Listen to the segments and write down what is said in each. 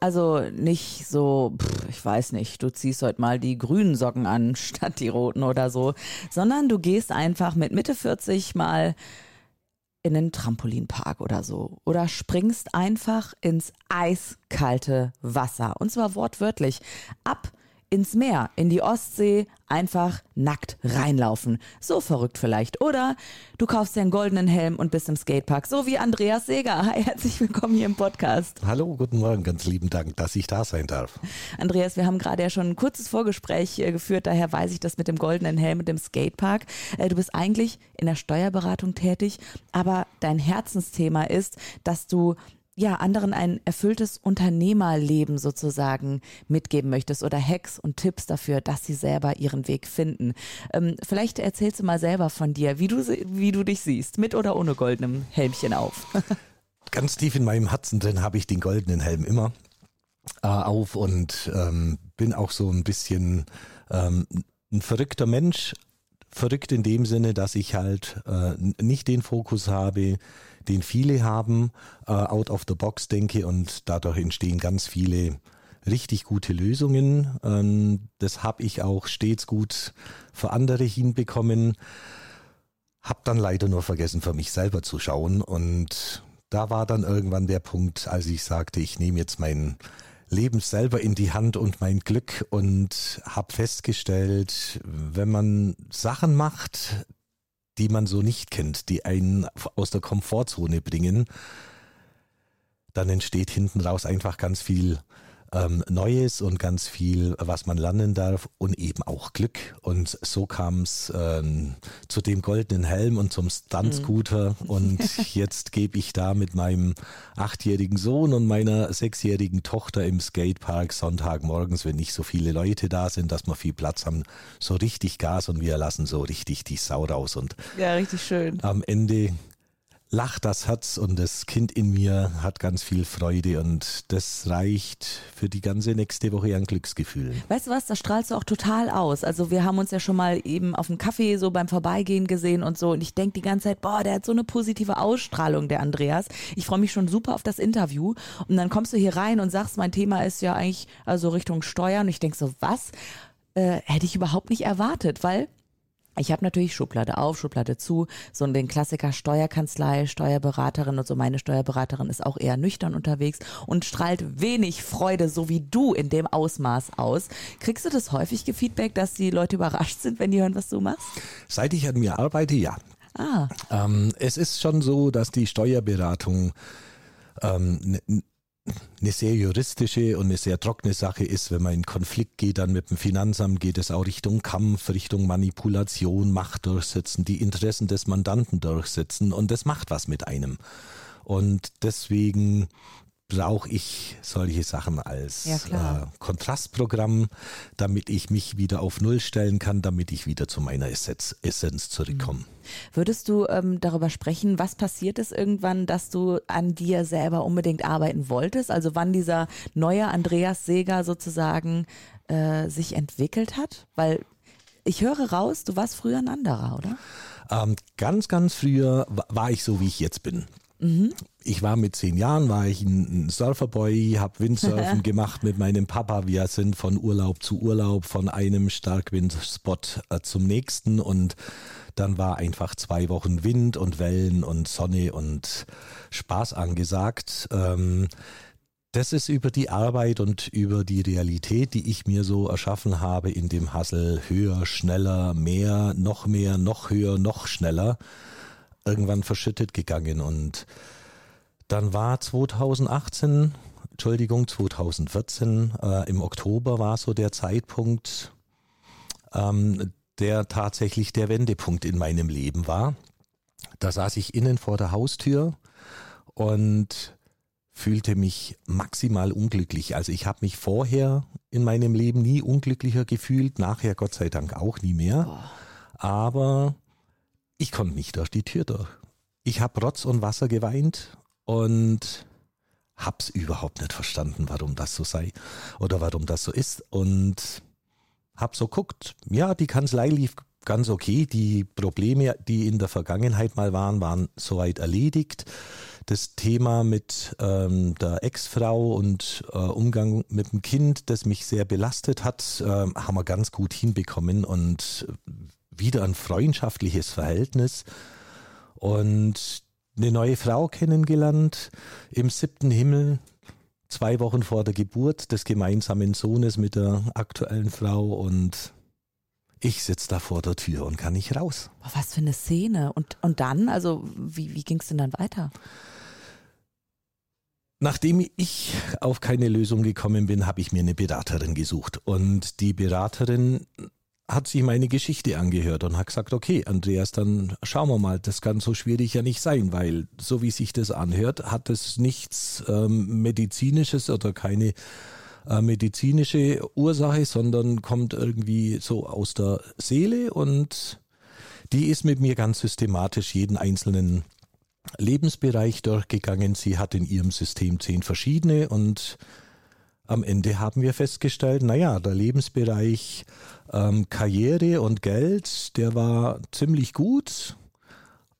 Also nicht so, pff, ich weiß nicht, du ziehst heute mal die grünen Socken an statt die roten oder so, sondern du gehst einfach mit Mitte 40 mal in den Trampolinpark oder so oder springst einfach ins eiskalte Wasser. Und zwar wortwörtlich ab ins Meer, in die Ostsee, einfach nackt reinlaufen. So verrückt vielleicht. Oder du kaufst dir einen goldenen Helm und bist im Skatepark, so wie Andreas Seger. Hi, herzlich willkommen hier im Podcast. Hallo, guten Morgen, ganz lieben Dank, dass ich da sein darf. Andreas, wir haben gerade ja schon ein kurzes Vorgespräch äh, geführt, daher weiß ich das mit dem goldenen Helm und dem Skatepark. Äh, du bist eigentlich in der Steuerberatung tätig, aber dein Herzensthema ist, dass du ja, anderen ein erfülltes Unternehmerleben sozusagen mitgeben möchtest oder Hacks und Tipps dafür, dass sie selber ihren Weg finden. Ähm, vielleicht erzählst du mal selber von dir, wie du, wie du dich siehst, mit oder ohne goldenem Helmchen auf. Ganz tief in meinem Herzen drin habe ich den goldenen Helm immer äh, auf und ähm, bin auch so ein bisschen ähm, ein verrückter Mensch. Verrückt in dem Sinne, dass ich halt äh, nicht den Fokus habe, den viele haben, äh, out of the box denke und dadurch entstehen ganz viele richtig gute Lösungen. Ähm, das habe ich auch stets gut für andere hinbekommen. Hab dann leider nur vergessen, für mich selber zu schauen und da war dann irgendwann der Punkt, als ich sagte, ich nehme jetzt mein Leben selber in die Hand und mein Glück und habe festgestellt, wenn man Sachen macht, die man so nicht kennt, die einen aus der Komfortzone bringen, dann entsteht hinten raus einfach ganz viel ähm, Neues und ganz viel, was man lernen darf und eben auch Glück. Und so kam es ähm, zu dem goldenen Helm und zum Stunt-Scooter. Mhm. Und jetzt gebe ich da mit meinem achtjährigen Sohn und meiner sechsjährigen Tochter im Skatepark Sonntagmorgens, wenn nicht so viele Leute da sind, dass wir viel Platz haben, so richtig Gas und wir lassen so richtig die Sau raus. Und ja, richtig schön. Am Ende lacht das Herz und das Kind in mir hat ganz viel Freude und das reicht für die ganze nächste Woche an Glücksgefühl. Weißt du was, das strahlst du auch total aus. Also wir haben uns ja schon mal eben auf dem Kaffee so beim Vorbeigehen gesehen und so und ich denke die ganze Zeit, boah, der hat so eine positive Ausstrahlung, der Andreas. Ich freue mich schon super auf das Interview und dann kommst du hier rein und sagst, mein Thema ist ja eigentlich also Richtung Steuern und ich denke so, was? Äh, hätte ich überhaupt nicht erwartet, weil ich habe natürlich Schublade auf, Schublade zu, so den Klassiker Steuerkanzlei, Steuerberaterin und so. Meine Steuerberaterin ist auch eher nüchtern unterwegs und strahlt wenig Freude, so wie du in dem Ausmaß aus. Kriegst du das häufig gefeedback, dass die Leute überrascht sind, wenn die hören, was du machst? Seit ich an mir arbeite, ja. Ah. Ähm, es ist schon so, dass die Steuerberatung ähm, eine sehr juristische und eine sehr trockene Sache ist, wenn man in Konflikt geht, dann mit dem Finanzamt geht es auch Richtung Kampf, Richtung Manipulation, Macht durchsetzen, die Interessen des Mandanten durchsetzen und das macht was mit einem. Und deswegen brauche ich solche Sachen als ja, äh, Kontrastprogramm, damit ich mich wieder auf Null stellen kann, damit ich wieder zu meiner Essenz, Essenz zurückkomme. Mhm. Würdest du ähm, darüber sprechen, was passiert ist irgendwann, dass du an dir selber unbedingt arbeiten wolltest? Also wann dieser neue Andreas Seger sozusagen äh, sich entwickelt hat? Weil ich höre raus, du warst früher ein anderer, oder? Ähm, ganz, ganz früher war ich so, wie ich jetzt bin. Mhm. Ich war mit zehn Jahren, war ich ein Surferboy, habe Windsurfen gemacht mit meinem Papa. Wir sind von Urlaub zu Urlaub, von einem Starkwindspot äh, zum nächsten und dann war einfach zwei Wochen Wind und Wellen und Sonne und Spaß angesagt. Ähm, das ist über die Arbeit und über die Realität, die ich mir so erschaffen habe in dem Hassel höher, schneller, mehr, noch mehr, noch höher, noch schneller irgendwann verschüttet gegangen und dann war 2018, Entschuldigung, 2014, äh, im Oktober war so der Zeitpunkt, ähm, der tatsächlich der Wendepunkt in meinem Leben war. Da saß ich innen vor der Haustür und fühlte mich maximal unglücklich. Also ich habe mich vorher in meinem Leben nie unglücklicher gefühlt, nachher Gott sei Dank auch nie mehr. Aber ich konnte nicht durch die Tür durch. Ich habe Rotz und Wasser geweint und hab's überhaupt nicht verstanden, warum das so sei oder warum das so ist und hab so guckt, ja, die Kanzlei lief ganz okay, die Probleme, die in der Vergangenheit mal waren, waren soweit erledigt. Das Thema mit ähm, der Ex-Frau und äh, Umgang mit dem Kind, das mich sehr belastet hat, äh, haben wir ganz gut hinbekommen und wieder ein freundschaftliches Verhältnis und eine neue Frau kennengelernt im siebten Himmel, zwei Wochen vor der Geburt des gemeinsamen Sohnes mit der aktuellen Frau und ich sitze da vor der Tür und kann nicht raus. Was für eine Szene. Und, und dann, also wie, wie ging es denn dann weiter? Nachdem ich auf keine Lösung gekommen bin, habe ich mir eine Beraterin gesucht. Und die Beraterin hat sich meine Geschichte angehört und hat gesagt, okay, Andreas, dann schauen wir mal, das kann so schwierig ja nicht sein, weil so wie sich das anhört, hat es nichts ähm, medizinisches oder keine äh, medizinische Ursache, sondern kommt irgendwie so aus der Seele und die ist mit mir ganz systematisch jeden einzelnen Lebensbereich durchgegangen. Sie hat in ihrem System zehn verschiedene und am Ende haben wir festgestellt, naja, der Lebensbereich ähm, Karriere und Geld, der war ziemlich gut.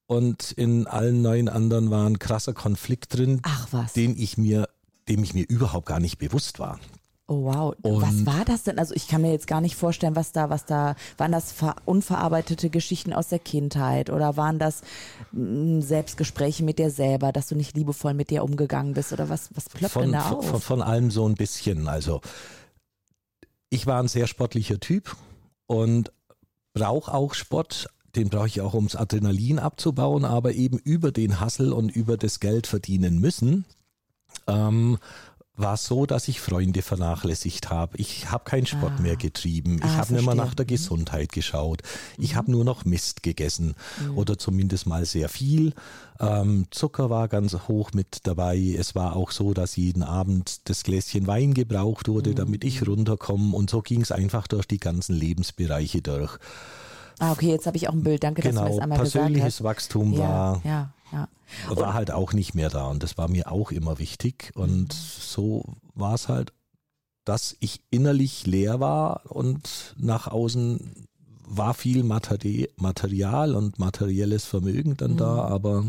Und in allen neun anderen war ein krasser Konflikt drin, den ich mir, dem ich mir überhaupt gar nicht bewusst war. Oh wow, Und- was war das denn? Also ich kann mir jetzt gar nicht vorstellen, was da, was da, waren das ver unverarbeitete Geschichten aus der Kindheit oder waren das mh, Selbstgespräche mit dir selber, dass du nicht liebevoll mit dir umgegangen bist oder was, was ploppt denn Von, da von, auf? von, von allem so ein bisschen. Also ich war ein sehr sportlicher Typ und brauche auch Sport. Den brauche ich auch, ums Adrenalin abzubauen, aber eben über den Hassel und über das Geld verdienen müssen. Ähm, war so, dass ich Freunde vernachlässigt habe. Ich habe keinen Sport Ah. mehr getrieben. Ich Ah, habe nicht mehr nach der Mhm. Gesundheit geschaut. Ich habe nur noch Mist gegessen oder zumindest mal sehr viel. Ähm, Zucker war ganz hoch mit dabei. Es war auch so, dass jeden Abend das Gläschen Wein gebraucht wurde, damit ich runterkomme. Und so ging es einfach durch die ganzen Lebensbereiche durch. ah, okay, jetzt habe ich auch ein Bild. Danke, dass du mir Genau, das einmal gesagt persönliches hast. Wachstum Ja, war ja, ja. war halt auch nicht mehr da und das war mir auch immer wichtig und so war es halt, dass ich innerlich leer war und nach außen war viel Materi Material und materielles Vermögen dann da, Mhm. aber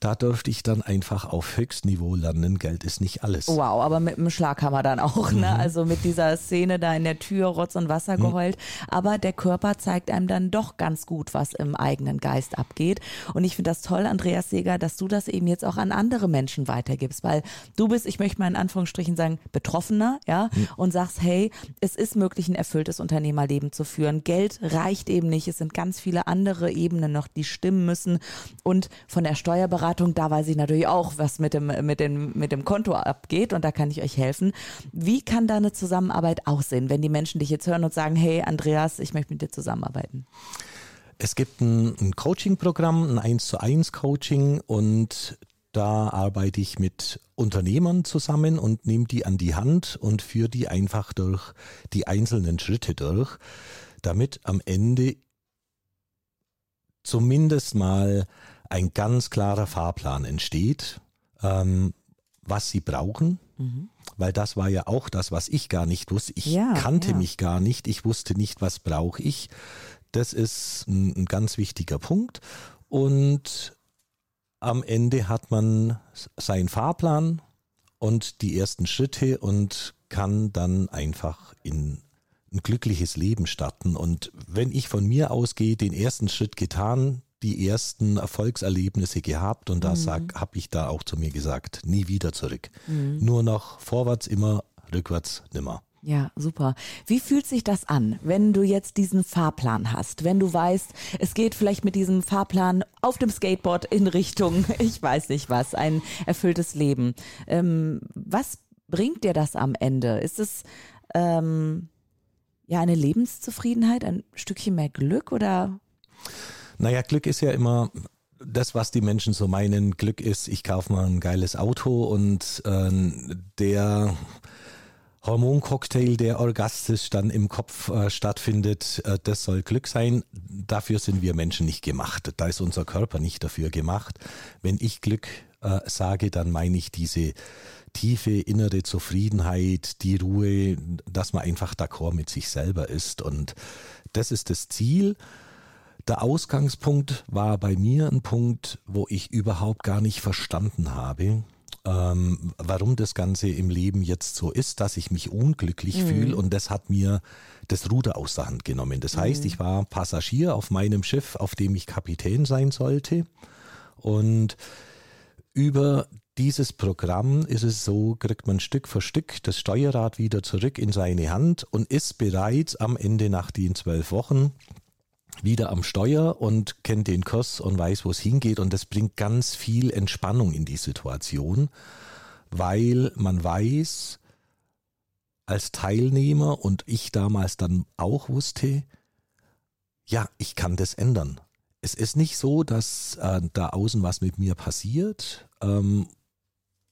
da durfte ich dann einfach auf Höchstniveau lernen, Geld ist nicht alles. Wow, aber mit dem Schlaghammer dann auch, ne? Mhm. Also mit dieser Szene da in der Tür, Rotz und Wasser geheult. Aber der Körper zeigt einem dann doch ganz gut, was im eigenen Geist abgeht. Und ich finde das toll, Andreas Seeger, dass du das eben jetzt auch an andere Menschen weitergibst, weil du bist, ich möchte mal in Anführungsstrichen sagen, Betroffener, ja, und sagst, hey, es ist möglich, ein erfülltes Unternehmerleben zu führen. Geld reicht eben nicht. Es sind ganz viele andere Ebenen noch, die stimmen müssen. Und von der Steuerberatung, da weiß ich natürlich auch, was mit dem, mit dem, mit dem Konto abgeht und da kann ich euch helfen. Wie kann da eine Zusammenarbeit aussehen, wenn die Menschen dich jetzt hören und sagen, hey Andreas, ich möchte mit dir zusammenarbeiten? Es gibt ein, ein Coaching-Programm, ein 1 zu 1 Coaching und da arbeite ich mit Unternehmern zusammen und nehme die an die Hand und führe die einfach durch die einzelnen Schritte durch, damit am Ende zumindest mal ein ganz klarer Fahrplan entsteht, ähm, was sie brauchen. Weil das war ja auch das, was ich gar nicht wusste. Ich Ja, kannte ja. mich gar nicht. Ich wusste nicht, was brauche ich. Das ist ein, ein ganz wichtiger Punkt. Und am Ende hat man seinen Fahrplan und die ersten Schritte und kann dann einfach in ein glückliches Leben starten. Und wenn ich von mir ausgehe, den ersten Schritt getan, die ersten Erfolgserlebnisse gehabt und da sag, habe ich da auch zu mir gesagt, nie wieder zurück. Nur noch vorwärts immer, rückwärts nimmer. Ja, super. Wie fühlt sich das an, wenn du jetzt diesen Fahrplan hast? Wenn du weißt, es geht vielleicht mit diesem Fahrplan auf dem Skateboard in Richtung, ich weiß nicht was, ein erfülltes Leben. Ähm, was bringt dir das am Ende? Ist es ähm, ja eine Lebenszufriedenheit, ein Stückchen mehr Glück oder? Naja, Glück ist ja immer das, was die Menschen so meinen. Glück ist, ich kaufe mal ein geiles Auto und äh, der Hormoncocktail, der orgastisch dann im Kopf äh, stattfindet, äh, das soll Glück sein. Dafür sind wir Menschen nicht gemacht. Da ist unser Körper nicht dafür gemacht. Wenn ich Glück äh, sage, dann meine ich diese tiefe innere Zufriedenheit, die Ruhe, dass man einfach d'accord mit sich selber ist. Und das ist das Ziel. Der Ausgangspunkt war bei mir ein Punkt, wo ich überhaupt gar nicht verstanden habe, ähm, warum das Ganze im Leben jetzt so ist, dass ich mich unglücklich mhm. fühle und das hat mir das Ruder aus der Hand genommen. Das heißt, mhm. ich war Passagier auf meinem Schiff, auf dem ich Kapitän sein sollte und über dieses Programm ist es so, kriegt man Stück für Stück das Steuerrad wieder zurück in seine Hand und ist bereits am Ende nach den zwölf Wochen wieder am Steuer und kennt den Kurs und weiß, wo es hingeht. Und das bringt ganz viel Entspannung in die Situation, weil man weiß, als Teilnehmer und ich damals dann auch wusste, ja, ich kann das ändern. Es ist nicht so, dass äh, da außen was mit mir passiert, ähm,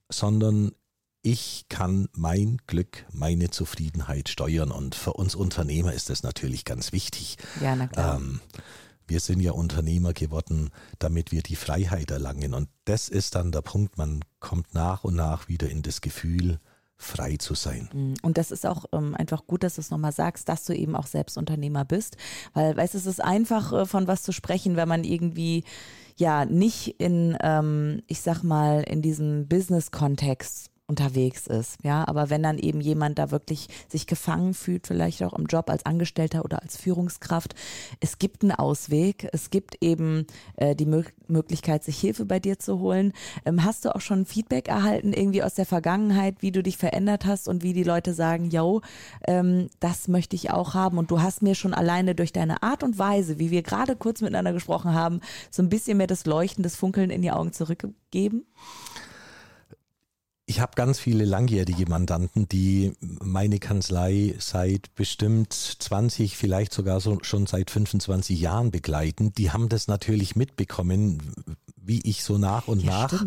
sondern ich kann mein Glück, meine Zufriedenheit steuern. Und für uns Unternehmer ist das natürlich ganz wichtig. Ja, na klar. Ähm, wir sind ja Unternehmer geworden, damit wir die Freiheit erlangen. Und das ist dann der Punkt, man kommt nach und nach wieder in das Gefühl, frei zu sein. Mm, und das ist auch ähm, einfach gut, dass du es nochmal sagst, dass du eben auch selbst Unternehmer bist. Weil, weißt du, es ist einfach äh, von was zu sprechen, wenn man irgendwie ja nicht in, ähm, ich sag mal, in diesem Business-Kontext unterwegs ist. Ja, aber wenn dann eben jemand da wirklich sich gefangen fühlt, vielleicht auch im Job als Angestellter oder als Führungskraft, es gibt einen Ausweg. Es gibt eben äh, die Mö Möglichkeit, sich Hilfe bei dir zu holen. Ähm, hast du auch schon Feedback erhalten, irgendwie aus der Vergangenheit, wie du dich verändert hast und wie die Leute sagen, yo, ähm, das möchte ich auch haben. Und du hast mir schon alleine durch deine Art und Weise, wie wir gerade kurz miteinander gesprochen haben, so ein bisschen mehr das Leuchten, das Funkeln in die Augen zurückgegeben? Ich habe ganz viele langjährige Mandanten, die meine Kanzlei seit bestimmt 20, vielleicht sogar so, schon seit 25 Jahren begleiten. Die haben das natürlich mitbekommen, wie ich so nach und ja, nach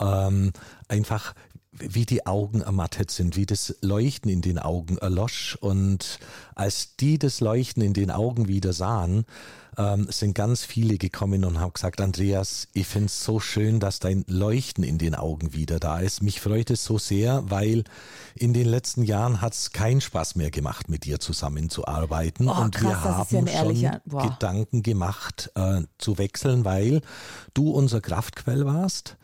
ähm, einfach wie die Augen ermattet sind, wie das Leuchten in den Augen erlosch. Und als die das Leuchten in den Augen wieder sahen, ähm, sind ganz viele gekommen und haben gesagt, Andreas, ich finde es so schön, dass dein Leuchten in den Augen wieder da ist. Mich freut es so sehr, weil in den letzten Jahren hat es keinen Spaß mehr gemacht, mit dir zusammenzuarbeiten. Oh, und krass, wir haben ja schon Boah. Gedanken gemacht, äh, zu wechseln, weil du unser Kraftquell warst.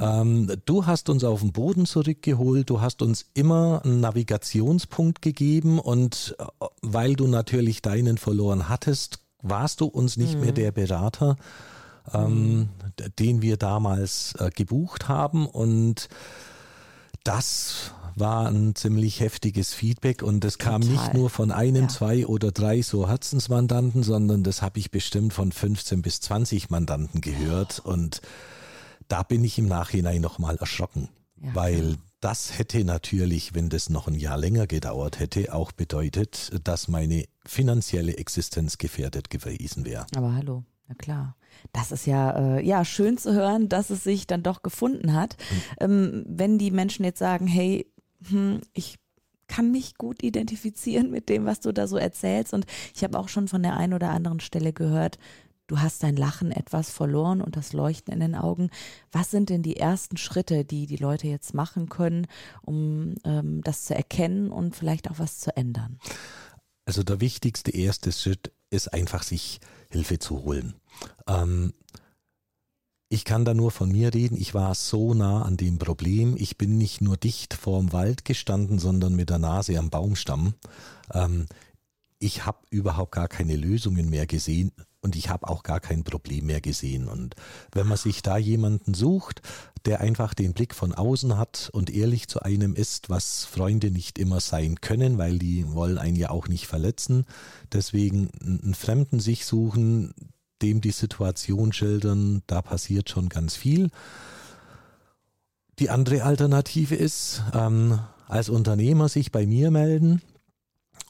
Ähm, du hast uns auf den Boden zurückgeholt, du hast uns immer einen Navigationspunkt gegeben und äh, weil du natürlich deinen verloren hattest, warst du uns nicht mhm. mehr der Berater, ähm, den wir damals äh, gebucht haben und das war ein ziemlich heftiges Feedback und das kam Total. nicht nur von einem, ja. zwei oder drei so Herzensmandanten, sondern das habe ich bestimmt von 15 bis 20 Mandanten gehört und da bin ich im Nachhinein nochmal erschrocken, ja, weil das hätte natürlich, wenn das noch ein Jahr länger gedauert hätte, auch bedeutet, dass meine finanzielle Existenz gefährdet gewesen wäre. Aber hallo, na klar. Das ist ja, äh, ja schön zu hören, dass es sich dann doch gefunden hat. Mhm. Ähm, wenn die Menschen jetzt sagen, hey, hm, ich kann mich gut identifizieren mit dem, was du da so erzählst. Und ich habe auch schon von der einen oder anderen Stelle gehört, du hast dein Lachen etwas verloren und das Leuchten in den Augen. Was sind denn die ersten Schritte, die die Leute jetzt machen können, um ähm, das zu erkennen und vielleicht auch was zu ändern? Also der wichtigste erste Schritt ist einfach, sich Hilfe zu holen. Ähm, ich kann da nur von mir reden. Ich war so nah an dem Problem. Ich bin nicht nur dicht vorm Wald gestanden, sondern mit der Nase am Baumstamm. Ähm, ich habe überhaupt gar keine Lösungen mehr gesehen und ich habe auch gar kein Problem mehr gesehen. Und wenn man sich da jemanden sucht, der einfach den Blick von außen hat und ehrlich zu einem ist, was Freunde nicht immer sein können, weil die wollen einen ja auch nicht verletzen. Deswegen einen Fremden sich suchen, dem die Situation schildern, da passiert schon ganz viel. Die andere Alternative ist, ähm, als Unternehmer sich bei mir melden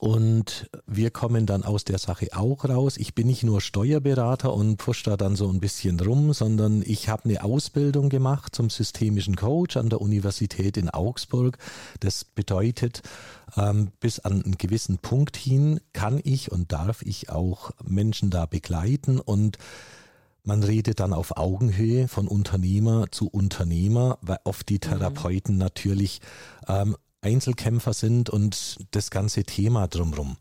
Und wir kommen dann aus der Sache auch raus. Ich bin nicht nur Steuerberater und push da dann so ein bisschen rum, sondern ich habe eine Ausbildung gemacht zum systemischen Coach an der Universität in Augsburg. Das bedeutet, ähm, bis an einen gewissen Punkt hin kann ich und darf ich auch Menschen da begleiten und man redet dann auf Augenhöhe von Unternehmer zu Unternehmer, weil oft die mhm. Therapeuten mhm. natürlich ähm, Einzelkämpfer sind und das ganze Thema drumherum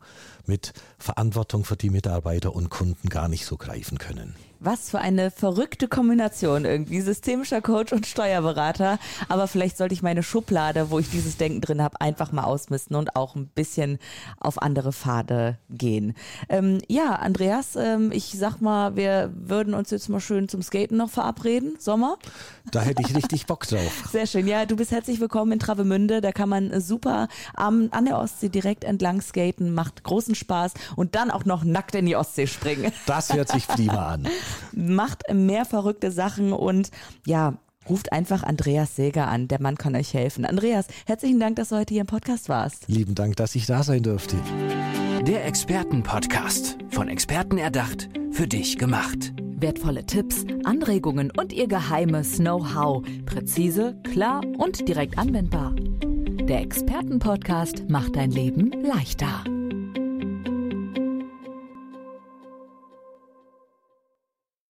mit Verantwortung für die Mitarbeiter und Kunden gar nicht so greifen können. Was für eine verrückte Kombination irgendwie. Systemischer Coach und Steuerberater. Aber vielleicht sollte ich meine Schublade, wo ich dieses Denken drin habe, einfach mal ausmisten und auch ein bisschen auf andere Pfade gehen. Ähm, ja, Andreas, ähm, ich sag mal, wir würden uns jetzt mal schön zum Skaten noch verabreden. Sommer? Da hätte ich richtig Bock drauf. Sehr schön. Ja, du bist herzlich willkommen in Travemünde. Da kann man super am, an der Ostsee direkt entlang skaten. Macht großen Spaß. Und dann auch noch nackt in die Ostsee springen. Das hört sich prima an macht mehr verrückte Sachen und ja, ruft einfach Andreas Säger an. Der Mann kann euch helfen. Andreas, herzlichen Dank, dass du heute hier im Podcast warst. Lieben Dank, dass ich da sein durfte. Der Expertenpodcast. Von Experten erdacht, für dich gemacht. Wertvolle Tipps, Anregungen und ihr geheimes Know-how. Präzise, klar und direkt anwendbar. Der Expertenpodcast macht dein Leben leichter.